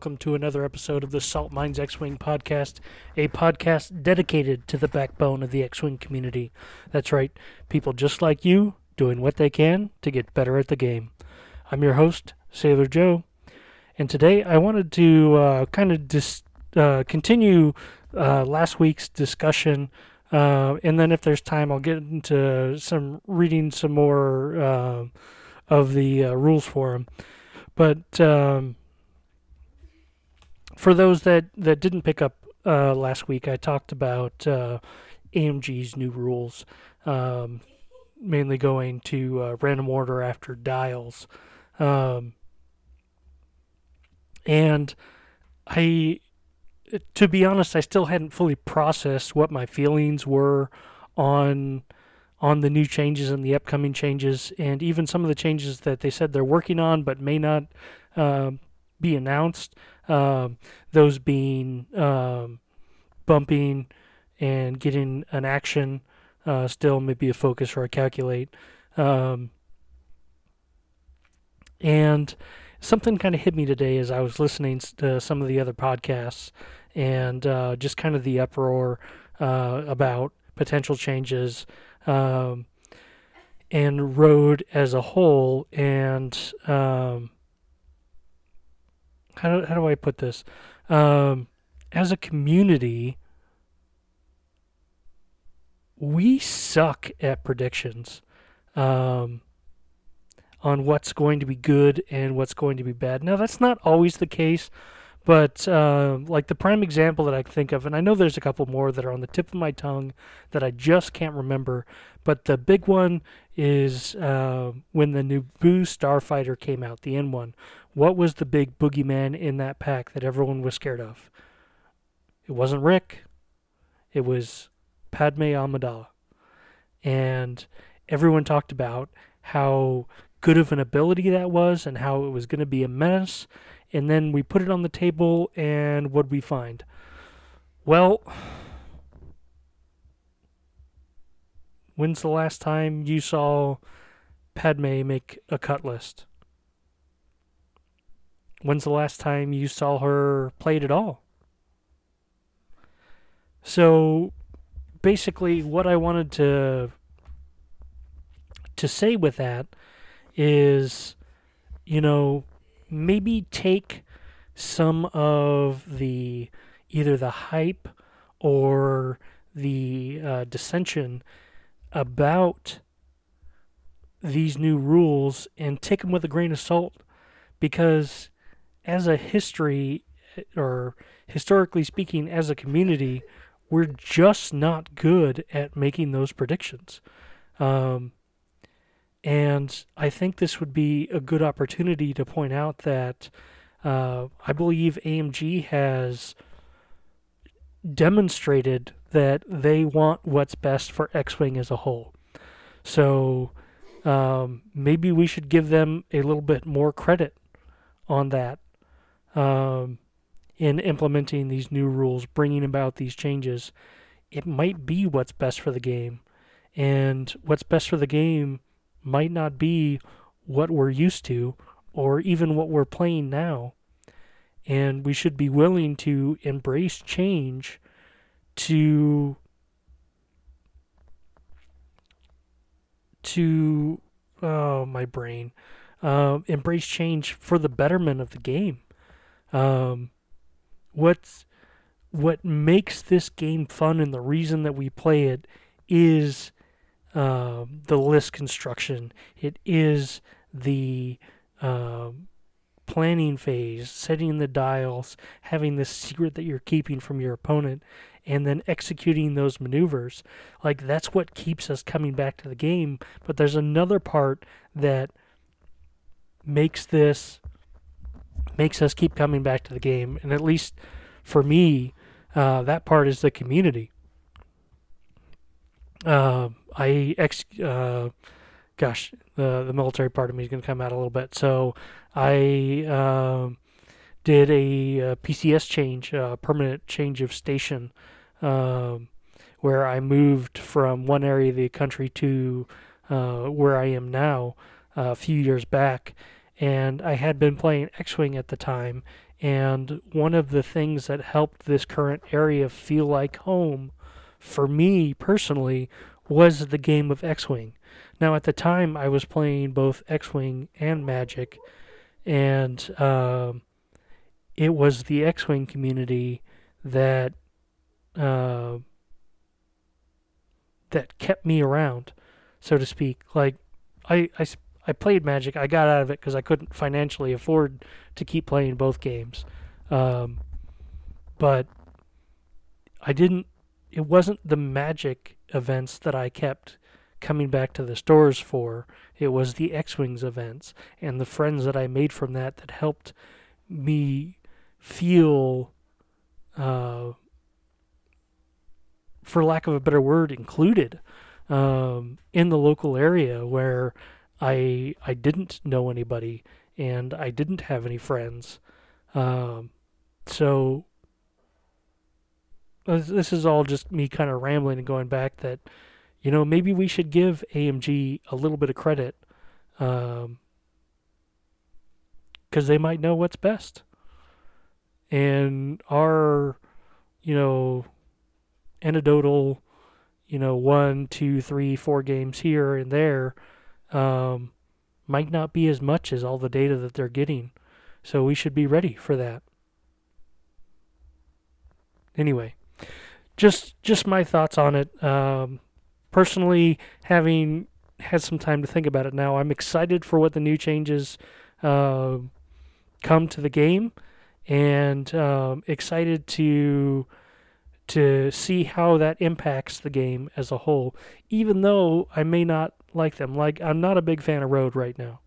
welcome to another episode of the Salt Mines X Wing podcast, a podcast dedicated to the backbone of the X Wing community. That's right, people just like you doing what they can to get better at the game. I'm your host, Sailor Joe, and today I wanted to uh, kind of dis- uh, continue uh, last week's discussion. Uh, and then, if there's time, I'll get into some reading some more uh, of the uh, rules for them. But um, for those that, that didn't pick up uh, last week, I talked about uh, AMG's new rules, um, mainly going to uh, random order after dials. Um, and I, to be honest, I still hadn't fully processed what my feelings were on on the new changes and the upcoming changes, and even some of the changes that they said they're working on but may not uh, be announced. Um, those being um, bumping and getting an action uh, still maybe a focus or a calculate. Um, and something kind of hit me today as I was listening to some of the other podcasts and uh, just kind of the uproar uh, about potential changes um, and road as a whole and um, how do, how do I put this? Um, as a community, we suck at predictions um, on what's going to be good and what's going to be bad. Now, that's not always the case, but uh, like the prime example that I think of, and I know there's a couple more that are on the tip of my tongue that I just can't remember, but the big one is uh, when the new Naboo Starfighter came out, the N1. What was the big boogeyman in that pack that everyone was scared of? It wasn't Rick. It was Padme Amidala. And everyone talked about how good of an ability that was and how it was going to be a menace. And then we put it on the table, and what we find? Well, when's the last time you saw Padme make a cut list? When's the last time you saw her play it at all? So basically what I wanted to to say with that is you know maybe take some of the either the hype or the uh, dissension about these new rules and take them with a grain of salt because as a history or historically speaking as a community we're just not good at making those predictions um, and I think this would be a good opportunity to point out that uh, I believe AMG has demonstrated that they want what's best for X Wing as a whole. So um, maybe we should give them a little bit more credit on that um, in implementing these new rules, bringing about these changes. It might be what's best for the game. And what's best for the game might not be what we're used to or even what we're playing now. And we should be willing to embrace change to to oh my brain uh, embrace change for the betterment of the game. Um, what's what makes this game fun and the reason that we play it is uh, the list construction. It is the uh, planning phase, setting the dials, having this secret that you're keeping from your opponent, and then executing those maneuvers. Like that's what keeps us coming back to the game. But there's another part that makes this makes us keep coming back to the game, and at least for me, uh, that part is the community. Uh, I ex, uh, gosh, the the military part of me is going to come out a little bit. So I um, did a, a, PCS change, a permanent change of station, um, where I moved from one area of the country to uh, where I am now. uh, a few years back, and I had been playing X Wing at the time. And one of the things that helped this current area feel like home for me personally was the game of X Wing. Now, at the time, I was playing both X Wing and Magic, and um, it was the X Wing community that. Uh, that kept me around, so to speak. Like, I, I, I played Magic. I got out of it because I couldn't financially afford to keep playing both games. Um, but I didn't. It wasn't the Magic events that I kept coming back to the stores for. It was the X Wings events and the friends that I made from that that helped me feel uh, for lack of a better word, included um, in the local area where I I didn't know anybody and I didn't have any friends. Um, so this is all just me kind of rambling and going back that you know maybe we should give AMG a little bit of credit because um, they might know what's best and our you know anecdotal, you know, one, two, three, four games here and there, um, might not be as much as all the data that they're getting. So we should be ready for that. Anyway, just just my thoughts on it. Um, personally, having had some time to think about it now, I'm excited for what the new changes uh, come to the game, and um, excited to to see how that impacts the game as a whole, even though I may not like them. Like, I'm not a big fan of Road right now,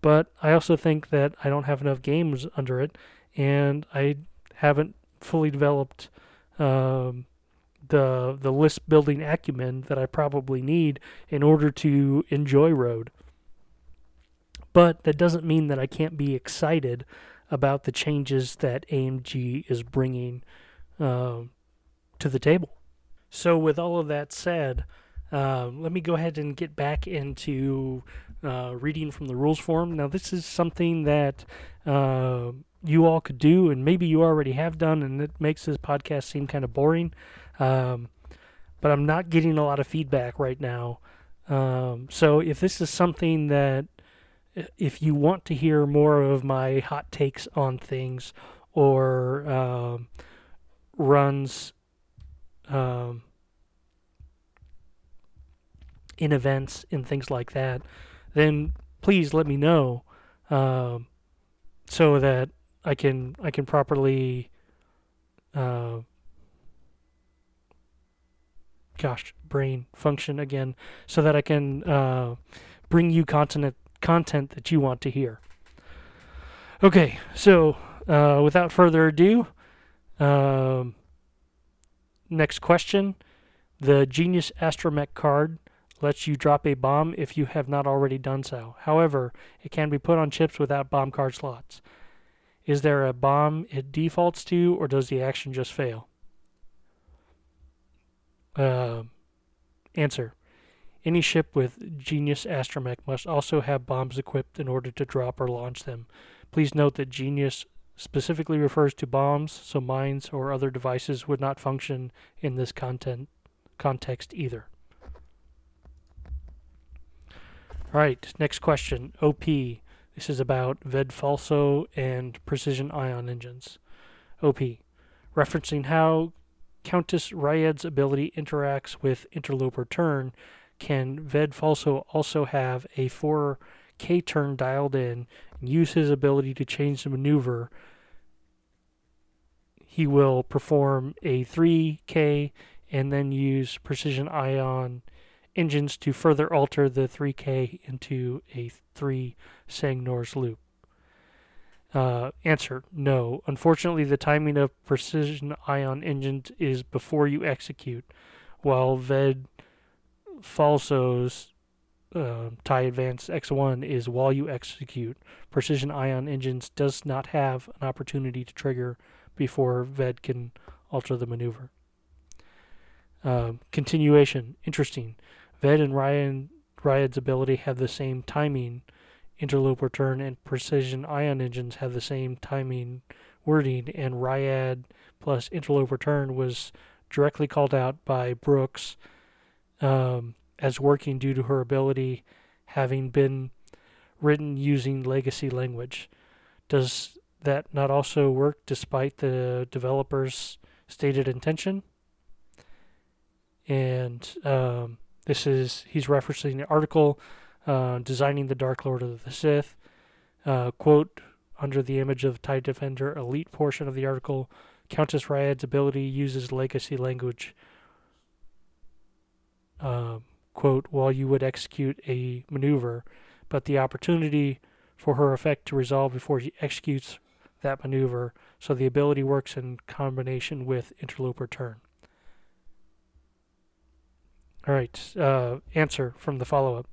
but I also think that I don't have enough games under it, and I haven't fully developed um, the the list building acumen that I probably need in order to enjoy Road. But that doesn't mean that I can't be excited about the changes that AMG is bringing um, to the table. So, with all of that said, uh, let me go ahead and get back into uh, reading from the rules form. Now, this is something that uh, you all could do, and maybe you already have done, and it makes this podcast seem kind of boring. Um, but I'm not getting a lot of feedback right now. Um, so, if this is something that, if you want to hear more of my hot takes on things or um, runs um, in events and things like that, then please let me know um, so that I can I can properly. Uh, gosh, brain function again, so that I can uh, bring you content content that you want to hear. Okay, so uh, without further ado, um, Next question. The Genius Astromech card lets you drop a bomb if you have not already done so. However, it can be put on chips without bomb card slots. Is there a bomb it defaults to, or does the action just fail? Uh, answer. Any ship with Genius Astromech must also have bombs equipped in order to drop or launch them. Please note that Genius specifically refers to bombs, so mines or other devices would not function in this content context either. All right, next question. OP. This is about Ved Foslo and precision ion engines. OP. Referencing how Countess Ryad's ability interacts with interloper turn, can Ved Foslo also have a 4K turn dialed in and use his ability to change the maneuver he will perform a 3K and then use precision ion engines to further alter the 3K into a 3 Segnor's loop. Uh, answer No. Unfortunately, the timing of precision ion engines is before you execute, while VED Foslo's uh, TIE Advance X1 is while you execute. Precision ion engines does not have an opportunity to trigger before Ved can alter the maneuver. Uh, continuation. Interesting. Ved and Ryan Ryad's ability have the same timing. Interloper turn and precision ion engines have the same timing wording, and Ryad plus interloper turn was directly called out by Brooks um, as working due to her ability having been written using legacy language. Does that not also work despite the developer's stated intention? And um, this is, he's referencing the article uh, Designing the Dark Lord of the Sith. Uh, quote under the image of TIE Defender Elite portion of the article Countess Ryad's ability uses legacy language. Uh, quote, while you would execute a maneuver, but the opportunity for her effect to resolve before she executes that maneuver, so the ability works in combination with interloper turn. All right, uh, answer from the follow up.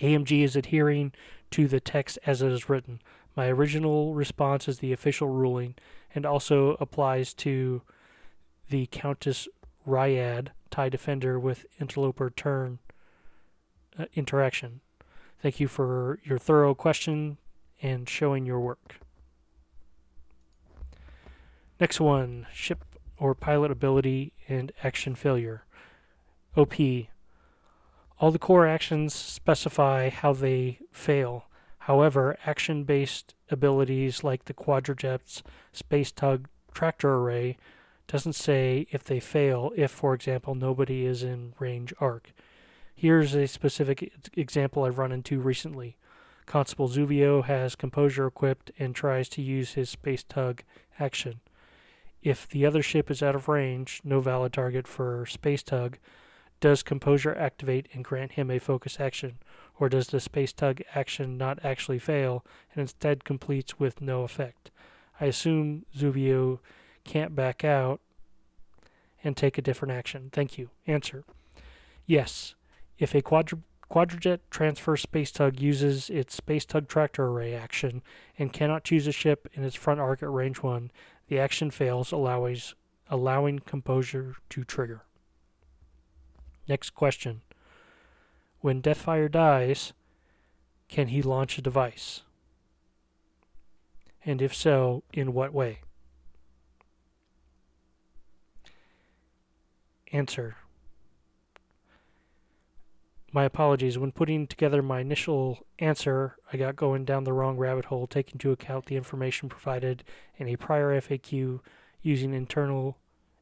AMG is adhering to the text as it is written. My original response is the official ruling and also applies to the Countess Ryad TIE Defender with interloper turn uh, interaction. Thank you for your thorough question and showing your work. Next one ship or pilot ability and action failure. OP. All the core actions specify how they fail. However, action based abilities like the Quadrijet's Space Tug Tractor Array doesn't say if they fail if, for example, nobody is in range arc. Here's a specific example I've run into recently. Constable Zuvio has Composure equipped and tries to use his Space Tug action. If the other ship is out of range, no valid target for Space Tug, does Composure activate and grant him a focus action, or does the Space Tug action not actually fail and instead completes with no effect? I assume Zuvio can't back out and take a different action. Thank you. Answer. Yes. If a quadru- Quadrijet transfer space tug uses its space tug tractor array action and cannot choose a ship in its front arc at range 1, the action fails, allowing composure to trigger. Next question. When Deathfire dies, can he launch a device? And if so, in what way? Answer. My apologies. When putting together my initial answer, I got going down the wrong rabbit hole, taking into account the information provided in a prior FAQ using internal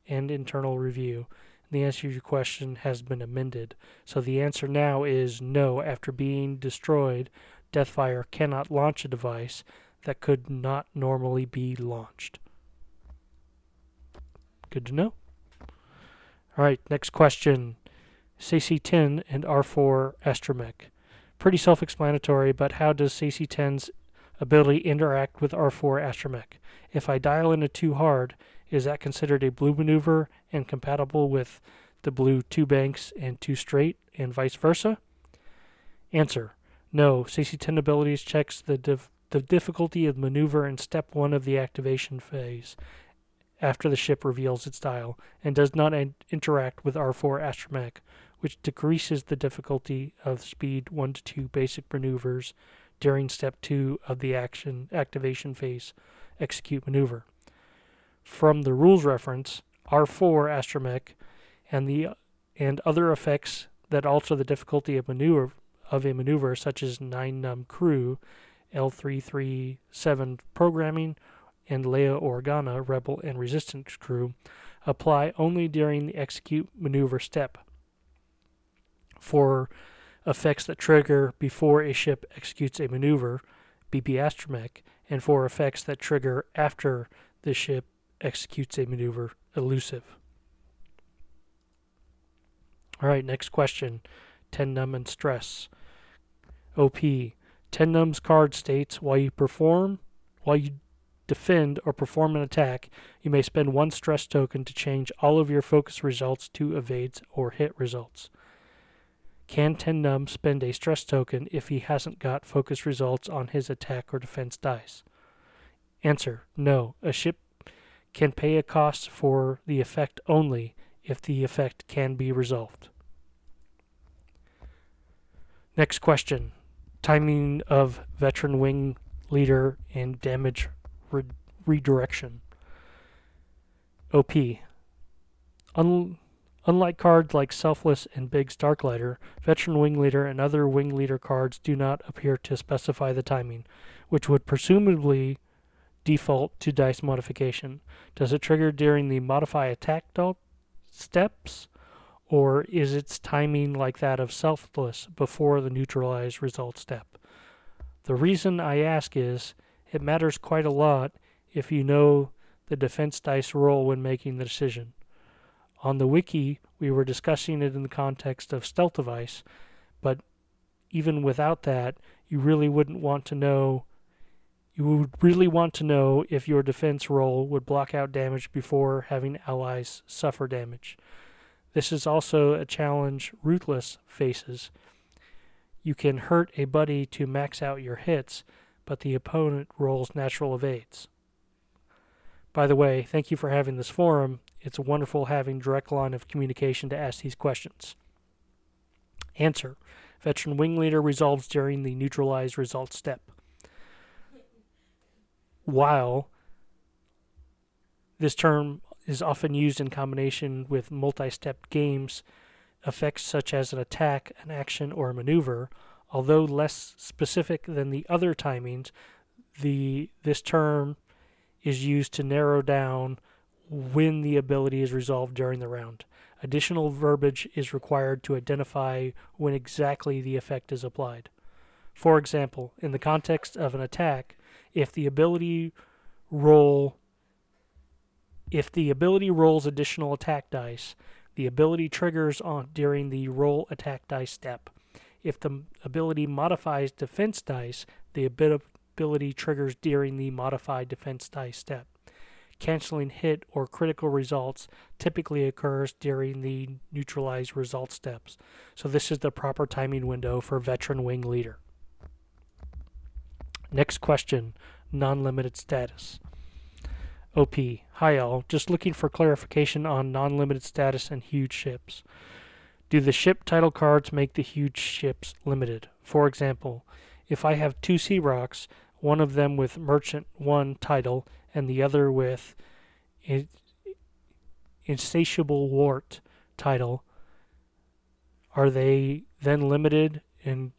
and internal review. The answer to your question has been amended. So the answer now is no. After being destroyed, Deathfire cannot launch a device that could not normally be launched. Good to know. All right, next question. CC10 and R4 Astromech. Pretty self explanatory, but how does CC10's ability interact with R4 Astromech? If I dial in a 2 hard, is that considered a blue maneuver and compatible with the blue 2 banks and 2 straight and vice versa? Answer No. CC10 abilities checks the, dif- the difficulty of maneuver in step 1 of the activation phase after the ship reveals its dial and does not in- interact with R4 Astromech, which decreases the difficulty of speed 1 to 2 basic maneuvers during step 2 of the action activation phase execute maneuver. From the rules reference, R4 Astromech and the and other effects that alter the difficulty of maneuver of a maneuver such as Nien Nunb crew, L337 programming and Leia Organa rebel and resistance crew apply only during the execute maneuver step for effects that trigger before a ship executes a maneuver, BB Astromech, and for effects that trigger after the ship executes a maneuver, elusive. All right, next question. Ten Numb and stress. OP. Ten Numb's card states while you perform, while you defend or perform an attack, you may spend one stress token to change all of your focus results to evades or hit results. Can Ten Numb spend a stress token if he hasn't got focus results on his attack or defense dice? Answer No. A ship can pay a cost for the effect only if the effect can be resolved. Next question timing of veteran wing leader and damage re- redirection. OP. unlike cards like Selfless and Biggs Darklighter, Veteran Wing Leader and other Wing Leader cards do not appear to specify the timing, which would presumably default to dice modification. Does it trigger during the modify attack steps, or is its timing like that of Selfless before the neutralize result step? The reason I ask is it matters quite a lot if you know the defense dice roll when making the decision. On the wiki, we were discussing it in the context of stealth device, but even without that, you really wouldn't want to know. You would really want to know if your defense roll would block out damage before having allies suffer damage. This is also a challenge Ruthless faces. You can hurt a buddy to max out your hits, but the opponent rolls natural evades. By the way, thank you for having this forum. It's wonderful having direct line of communication to ask these questions. Answer. Veteran wing leader resolves during the neutralize result step. While this term is often used in combination with multi-step games, effects such as an attack, an action, or a maneuver, although less specific than the other timings, the this term is used to narrow down when the ability is resolved during the round. Additional verbiage is required to identify when exactly the effect is applied. For example, in the context of an attack, if the ability roll if the ability rolls additional attack dice, the ability triggers on during the roll attack dice step. If the ability modifies defense dice, the ability triggers during the modified defense dice step. Canceling hit or critical results typically occurs during the neutralize result steps. So this is the proper timing window for veteran wing leader. Next question, non-limited status. OP, hi all, just looking for clarification on non-limited status and huge ships. Do the ship title cards make the huge ships limited? For example, if I have two C-ROCs, one of them with Merchant 1 title and the other with Insatiable Worrt title, are they then limited in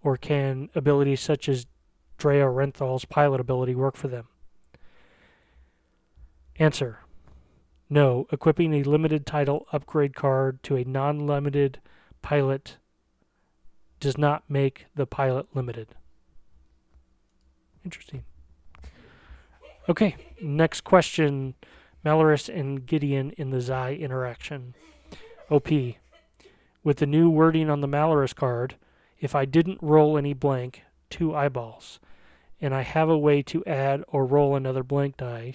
or can abilities such as Drea Renthal's pilot ability work for them? Answer. No, equipping a limited title upgrade card to a non-limited pilot does not make the pilot limited. Interesting. Okay, next question. Malarus and Gideon in the Xi interaction. OP. With the new wording on the Malarus card, if I didn't roll any blank, two eyeballs, and I have a way to add or roll another blank die,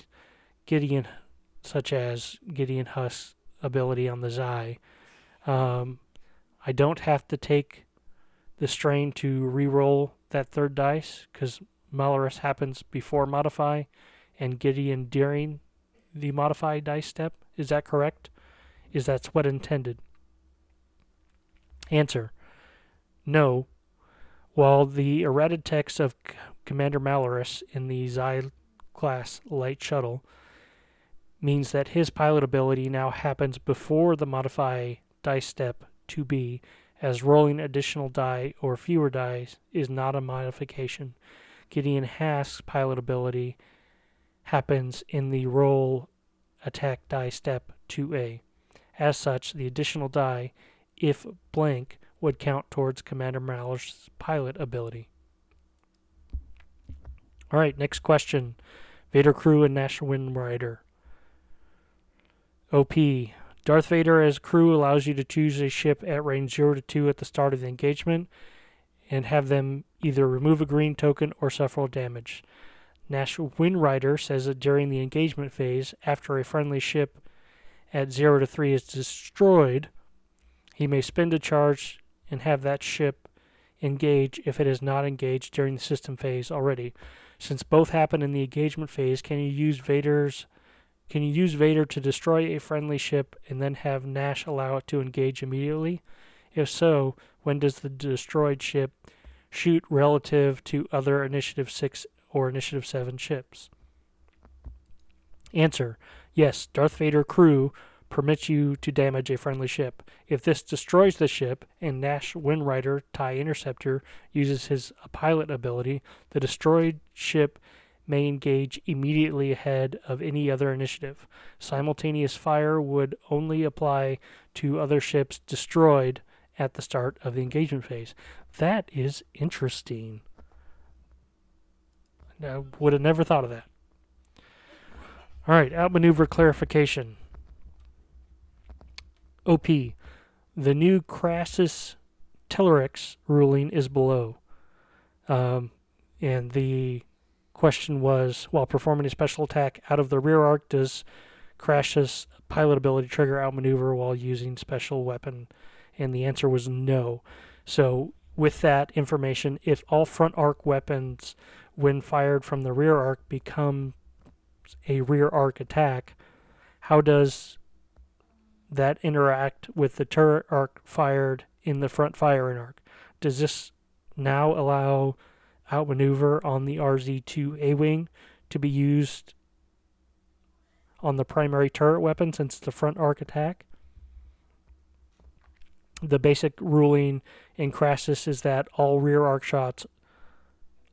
Gideon, such as Gideon Hask's ability on the Xi, um, I don't have to take the strain to re-roll that third dice because Malarus happens before modify and Gideon during the modify dice step. Is that correct? Is that what intended? Answer. No. While the errated text of C- Commander Malarus in the Xi class light shuttle means that his pilot ability now happens before the modify dice step to be as rolling additional die or fewer dice is not a modification. Gideon Hask's pilot ability happens in the roll attack die step 2A. As such, the additional die, if blank, would count towards Commander Malarus's pilot ability. Alright, next question. Vader crew and Nash Windrider. OP. Darth Vader as crew allows you to choose a ship at range 0 to 2 at the start of the engagement and have them either remove a green token or suffer damage. Nash Windrider says that during the engagement phase, after a friendly ship at 0 to 3 is destroyed, he may spend a charge and have that ship engage if it is not engaged during the system phase already. Since both happen in the engagement phase, can you use Vader's can you use Vader to destroy a friendly ship and then have Nash allow it to engage immediately? If so, when does the destroyed ship shoot relative to other Initiative 6 or Initiative 7 ships? Answer Yes, Darth Vader crew permits you to damage a friendly ship. If this destroys the ship and Nash Windrider TIE Interceptor uses his pilot ability, the destroyed ship may engage immediately ahead of any other initiative. Simultaneous fire would only apply to other ships destroyed at the start of the engagement phase. That is interesting. I would have never thought of that. All right, outmaneuver clarification. OP. The new Crassus Tellarix ruling is below. Um, and the question was while performing a special attack out of the rear arc, does Crassus pilot ability trigger outmaneuver while using special weapon? And the answer was no. So, with that information, if all front arc weapons, when fired from the rear arc, become a rear arc attack, how does that interact with the turret arc fired in the front firing arc. Does this now allow outmaneuver on the RZ2 A Wing to be used on the primary turret weapon since it's the front arc attack? The basic ruling in Crassus is that all rear arc shots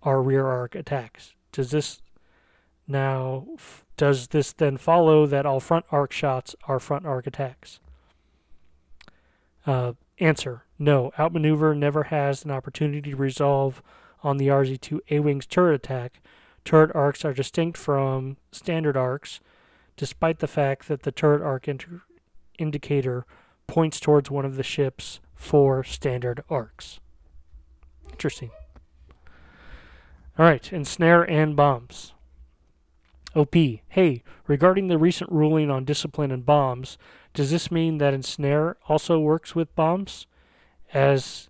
are rear arc attacks. Does this now does this then follow that all front arc shots are front arc attacks? Uh, answer No. Outmaneuver never has an opportunity to resolve on the RZ2 A Wing's turret attack. Turret arcs are distinct from standard arcs, despite the fact that the turret arc inter- indicator points towards one of the ship's four standard arcs. Interesting. All right, ensnare and bombs. OP, hey, regarding the recent ruling on discipline and bombs, does this mean that ensnare also works with bombs? As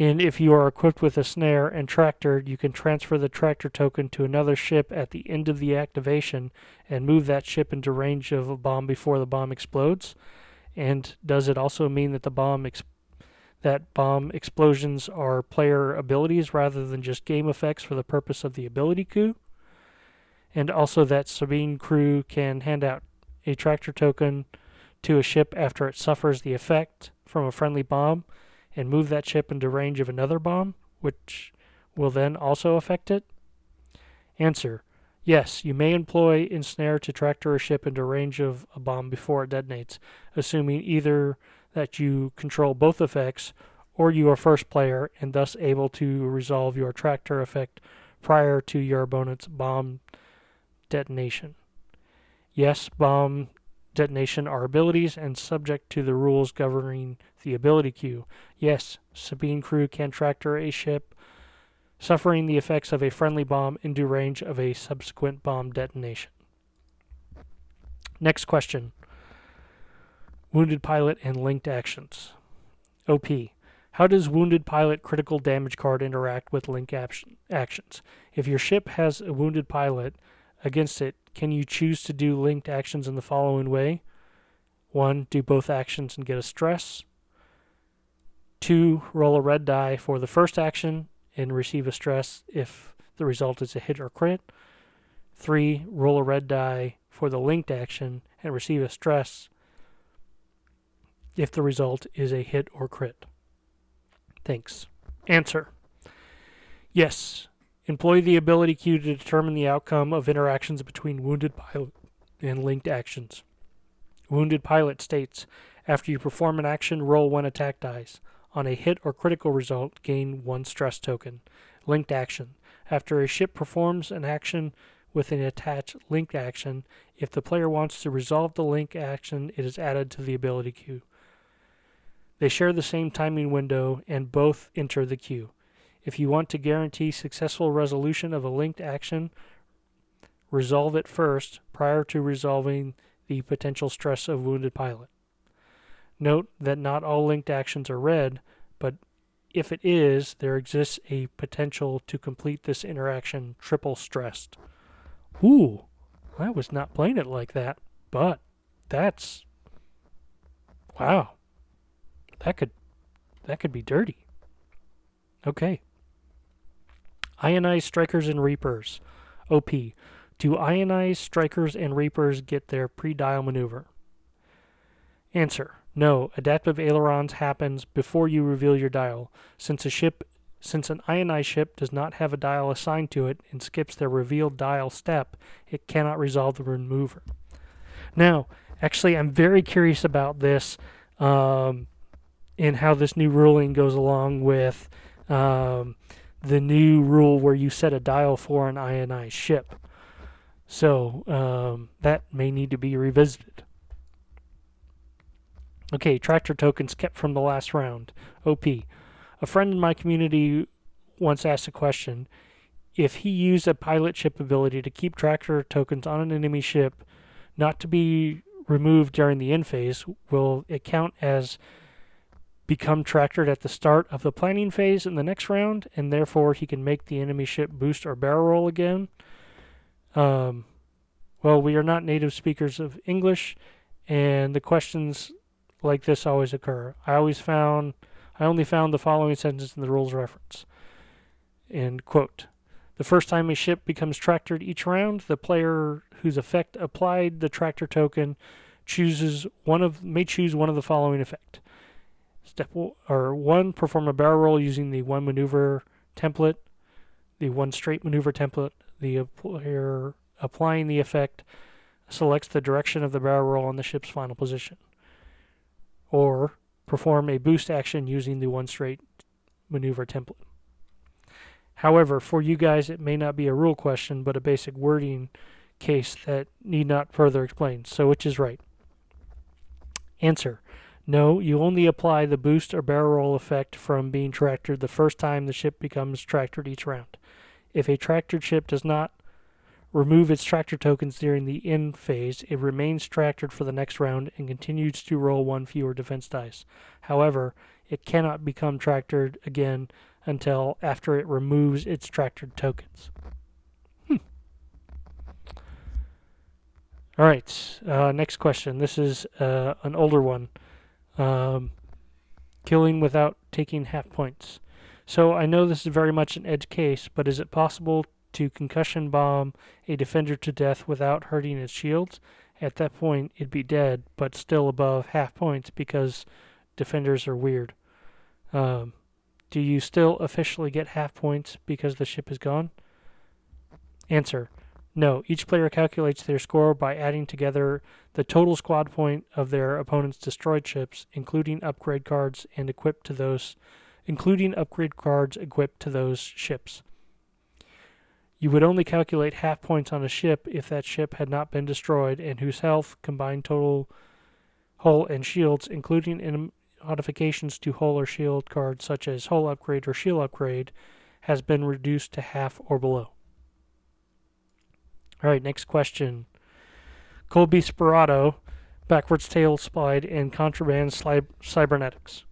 in, if you are equipped with Ensnare and tractor, you can transfer the tractor token to another ship at the end of the activation and move that ship into range of a bomb before the bomb explodes? And does it also mean that the bomb ex- that bomb explosions are player abilities rather than just game effects for the purpose of the ability queue? and also that Sabine crew can hand out a tractor token to a ship after it suffers the effect from a friendly bomb and move that ship into range of another bomb, which will then also affect it? Answer Yes, you may employ Ensnare to tractor a ship into range of a bomb before it detonates, assuming either that you control both effects or you are first player and thus able to resolve your tractor effect prior to your opponent's bomb detonation. Yes, bomb detonation are abilities and subject to the rules governing the ability queue. Yes, Sabine crew can tractor a ship suffering the effects of a friendly bomb into range of a subsequent bomb detonation. Next question. Wounded pilot and linked actions. OP. How does wounded pilot critical damage card interact with link actions? If your ship has a wounded pilot, against it, can you choose to do linked actions in the following way? One, do both actions and get a stress. Two, roll a red die for the first action and receive a stress if the result is a hit or crit. Three, roll a red die for the linked action and receive a stress if the result is a hit or crit. Thanks. Answer. Yes, Employ the ability queue to determine the outcome of interactions between wounded pilot and linked actions. Wounded pilot states after you perform an action, roll one attack dice. On a hit or critical result, gain one stress token. Linked action. After a ship performs an action with an attached linked action, if the player wants to resolve the link action, it is added to the ability queue. They share the same timing window and both enter the queue. If you want to guarantee successful resolution of a linked action, resolve it first prior to resolving the potential stress of wounded pilot. Note that not all linked actions are red, but if it is, there exists a potential to complete this interaction triple stressed. Ooh, I was not playing it like that, but that's wow. That could that could be dirty. Okay. Ionized strikers and reapers. OP. Do ionized strikers and reapers get their pre-dial maneuver? Answer. No, adaptive ailerons happens before you reveal your dial. Since a ship since an ionized ship does not have a dial assigned to it and skips their revealed dial step, it cannot resolve the maneuver. Now, actually, I'm very curious about this um, and how this new ruling goes along with um, the new rule where you set a dial for an ionized ship. So um, that may need to be revisited. Okay, tractor tokens kept from the last round. OP. A friend in my community once asked a question. If he used a pilot ship ability to keep tractor tokens on an enemy ship, not to be removed during the end phase, will it count as become tractored at the start of the planning phase in the next round, and therefore he can make the enemy ship boost or barrel roll again? Um, well, we are not native speakers of English, and the questions like this always occur. I always found I only found the following sentence in the rules reference. And quote The first time a ship becomes tractored each round, the player whose effect applied the tractor token chooses one of may choose one of the following effect. Step or one, perform a barrel roll using the one maneuver template, the one straight maneuver template. The player applying the effect selects the direction of the barrel roll on the ship's final position or perform a boost action using the one straight maneuver template. However, for you guys, it may not be a rule question, but a basic wording case that need not further explain. So, which is right? Answer No, you only apply the boost or barrel roll effect from being tractored the first time the ship becomes tractored each round. If a tractored ship does not remove its tractor tokens during the end phase, it remains tractored for the next round and continues to roll one fewer defense dice. However, it cannot become tractored again until after it removes its tractored tokens. Hmm. All right, uh, next question. This is uh, an older one. Um, killing without taking half points. So I know this is very much an edge case, but is it possible to concussion bomb a defender to death without hurting his shields. At that point, it'd be dead, but still above half points because defenders are weird. Um, do you still officially get half points because the ship is gone? Answer No. Each player calculates their score by adding together the total squad point of their opponent's destroyed ships, including upgrade cards and equipped to those including upgrade cards equipped to those ships. You would only calculate half points on a ship if that ship had not been destroyed and whose health, combined total hull and shields, including modifications to hull or shield cards such as hull upgrade or shield upgrade, has been reduced to half or below. All right, next question. Kullbee Sperado, backwards tail slide, and contraband cybernetics.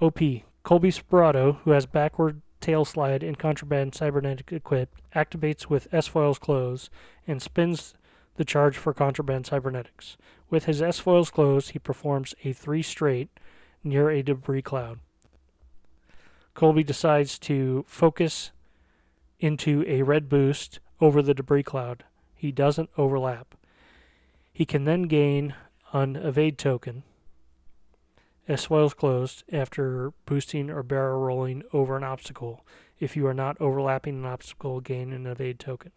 OP. Kullbee Sperado, who has backward tail slide and contraband cybernetic equipped, activates with S-foils closed, and spins the charge for contraband cybernetics. With his S-foils closed, he performs a three straight near a debris cloud. Colby decides to focus into a red boost over the debris cloud. He doesn't overlap. He can then gain an evade token as as closed after boosting or barrel rolling over an obstacle. If you are not overlapping an obstacle, gain an evade token.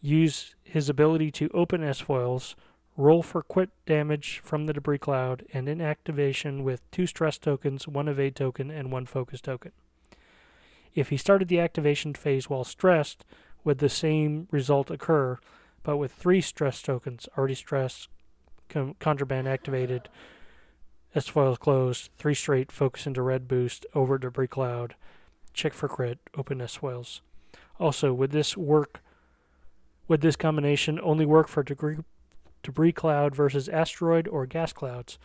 Use his ability to open S foils, roll for quit damage from the debris cloud, and in activation with two stress tokens, one evade token, and one focus token. If he started the activation phase while stressed, would the same result occur, but with three stress tokens already stressed, contraband activated, S foils closed, three straight, focus into red boost, over debris cloud, check for crit, open S foils. Also, would this work? Would this combination only work for debris, cloud versus asteroid or gas clouds?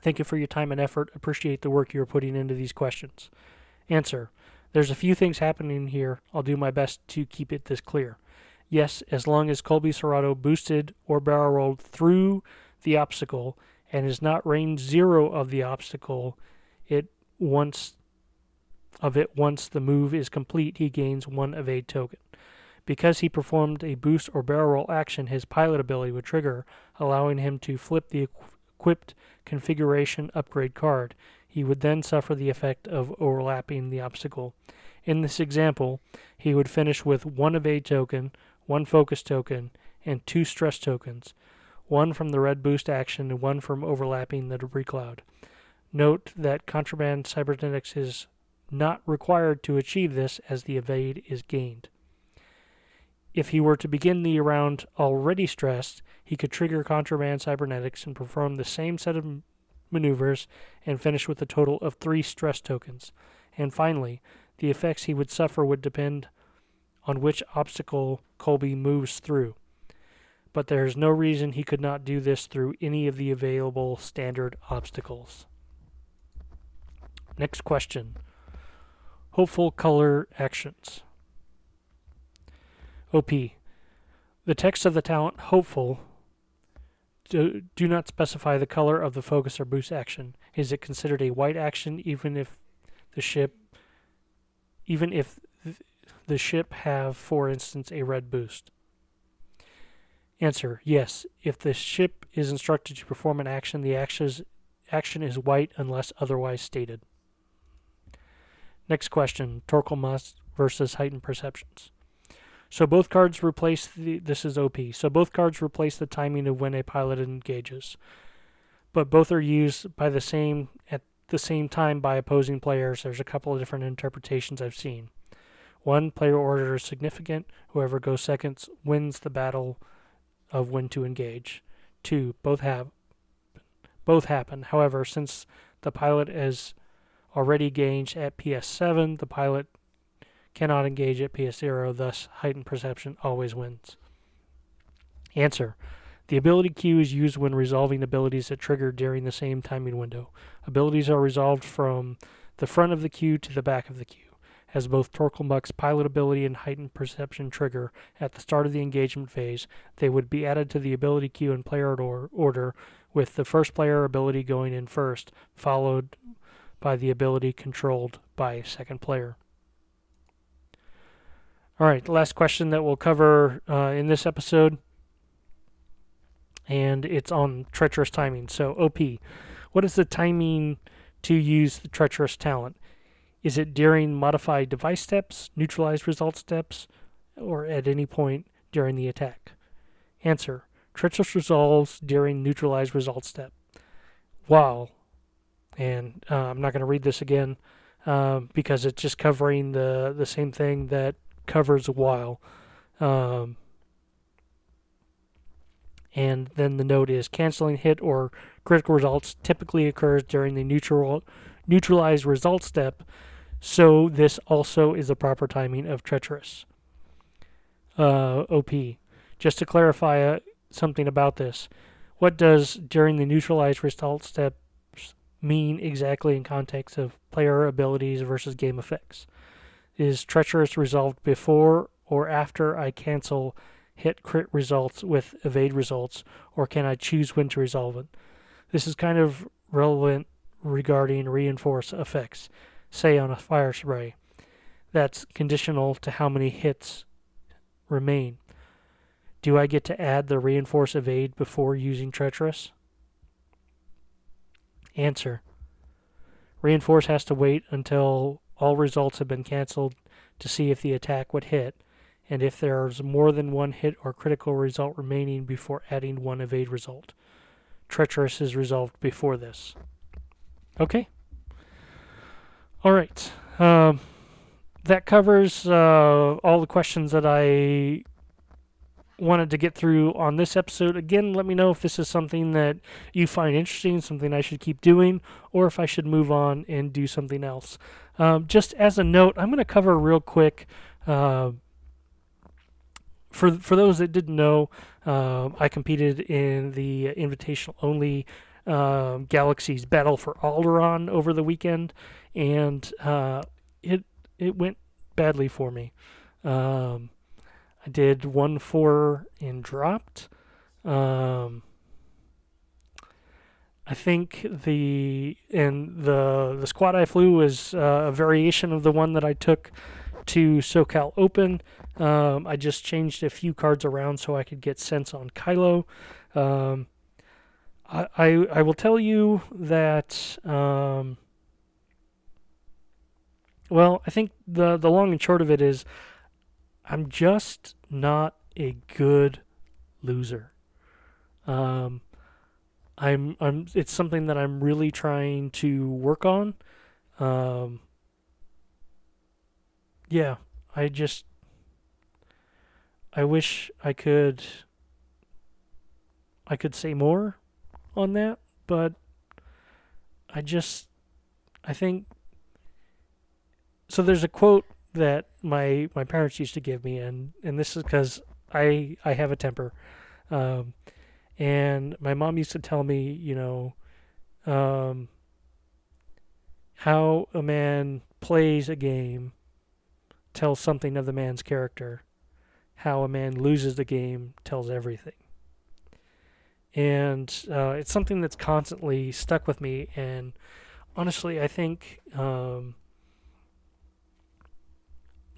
Thank you for your time and effort. Appreciate the work you're putting into these questions. Answer. There's a few things happening here. I'll do my best to keep it this clear. Yes, as long as Kullbee Sperado boosted or barrel rolled through the obstacle and is not range zero of the obstacle, it once of it once the move is complete, he gains one evade token. Because he performed a boost or barrel roll action, his pilot ability would trigger, allowing him to flip the equipped configuration upgrade card. He would then suffer the effect of overlapping the obstacle. In this example, he would finish with one evade token, one focus token, and two stress tokens, one from the red boost action and one from overlapping the debris cloud. Note that contraband cybernetics is not required to achieve this as the evade is gained. If he were to begin the round already stressed, he could trigger contraband cybernetics and perform the same set of maneuvers and finish with a total of three stress tokens. And finally, the effects he would suffer would depend on which obstacle Kullbee moves through. But there is no reason he could not do this through any of the available standard obstacles. Next question Hopeful color actions. OP. The text of the talent hopeful do, do not specify the color of the focus or boost action. Is it considered a white action even if the ship even if the ship have for instance a red boost? Answer: Yes. If the ship is instructed to perform an action, the action is, action is white unless otherwise stated. Next question: Torkil versus heightened perceptions. So both cards replace the. This is OP. So both cards replace the timing of when a pilot engages, but both are used by the same at the same time by opposing players. There's a couple of different interpretations I've seen. One player order is significant. Whoever goes second wins the battle of when to engage. Two, both have both happen. However, since the pilot is already engaged at PS7, the pilot cannot engage at PS0, thus heightened perception always wins. Answer. The ability queue is used when resolving abilities that trigger during the same timing window. Abilities are resolved from the front of the queue to the back of the queue. As both Torkil Mux's pilot ability and heightened perception trigger at the start of the engagement phase, they would be added to the ability queue in player order, with the first player ability going in first, followed by the ability controlled by second player. All right, last question that we'll cover uh, in this episode, and it's on treacherous timing. So, OP, what is the timing to use the treacherous talent? Is it during modified device steps, neutralized result steps, or at any point during the attack? Answer Treacherous resolves during neutralized result step. Wow. And uh, I'm not going to read this again uh, because it's just covering the, the same thing that covers a while. Um, and then the note is canceling hit or critical results typically occurs during the neutral neutralized result step, so this also is the proper timing of treacherous. Uh, OP. Just to clarify uh, something about this, what does during the neutralized result steps mean exactly in context of player abilities versus game effects? Is treacherous resolved before or after I cancel hit crit results with evade results, or can I choose when to resolve it? This is kind of relevant regarding reinforce effects, say on a fire spray. That's conditional to how many hits remain. Do I get to add the reinforce evade before using treacherous? Answer. Reinforce has to wait until all results have been canceled to see if the attack would hit, and if there's more than one hit or critical result remaining before adding one evade result. Treacherous is resolved before this. Okay. All right. Um, that covers uh, all the questions that I wanted to get through on this episode. Again, let me know if this is something that you find interesting, something I should keep doing, or if I should move on and do something else. Um, just as a note, I'm going to cover real quick. Uh, for for those that didn't know, uh, I competed in the invitational only uh, Galaxy's Battle for Alderaan over the weekend, and uh, it it went badly for me. Um, I did one four and dropped. Um, I think the and the the squad I flew was uh, a variation of the one that I took to SoCal Open. Um, I just changed a few cards around so I could get sense on Kylo. Um, I, I, I will tell you that. Um, well, I think the the long and short of it is, I'm just not a good loser. Um, I'm I'm it's something that I'm really trying to work on. Um, yeah, I just I wish I could I could say more on that, but I just I think so there's a quote that my my parents used to give me and and this is cuz I I have a temper. Um, and my mom used to tell me, you know, um, how a man plays a game tells something of the man's character. How a man loses the game tells everything. And uh, it's something that's constantly stuck with me. And honestly, I think um,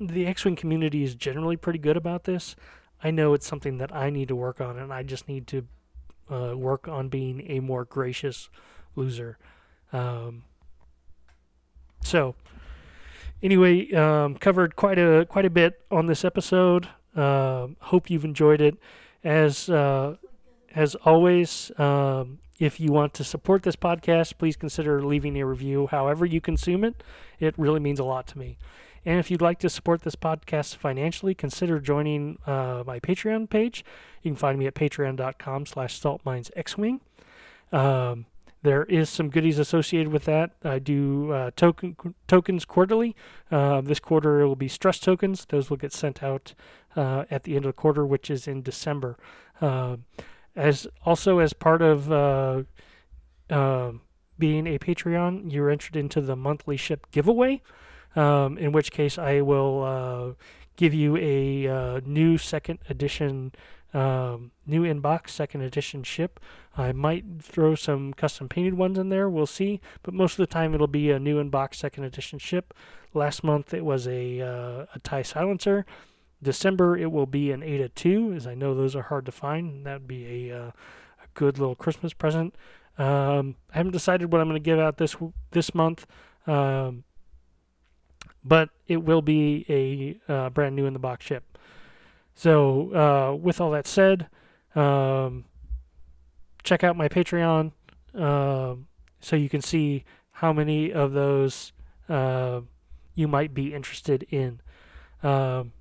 the X Wing community is generally pretty good about this. I know it's something that I need to work on, and I just need to uh, work on being a more gracious loser. Um, so, anyway, um, covered quite a quite a bit on this episode. Uh, hope you've enjoyed it. As uh, as always, um, if you want to support this podcast, please consider leaving a review. However you consume it, it really means a lot to me. And if you'd like to support this podcast financially, consider joining uh, my Patreon page. You can find me at patreon.com slash saltminesxwing. Um, there is some goodies associated with that. I do uh, token tokens quarterly. Uh, this quarter it will be stress tokens. Those will get sent out uh, at the end of the quarter, which is in December. Um, as also as part of uh, um, being a Patreon, you're entered into the monthly ship giveaway um, in which case I will uh, give you a uh, new second edition, um, new inbox second edition ship. I might throw some custom painted ones in there. We'll see, but most of the time it'll be a new inbox second edition ship. Last month it was a uh, a tie silencer. December it will be an Eta 2, as I know those are hard to find. That would be a, uh, a good little Christmas present. Um, I haven't decided what I'm going to give out this this month. Um, but it will be a uh, brand new in the box ship. So, uh, with all that said, um, check out my Patreon uh, so you can see how many of those uh, you might be interested in. Um,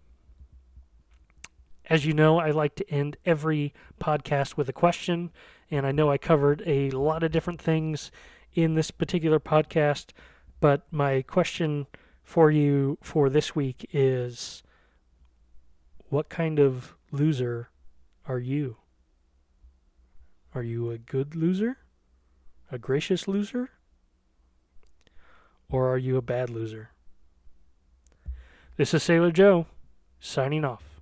as you know, I like to end every podcast with a question, and I know I covered a lot of different things in this particular podcast, but my question for you for this week is what kind of loser are you? Are you a good loser? A gracious loser? Or are you a bad loser? This is Sailor Joe, signing off.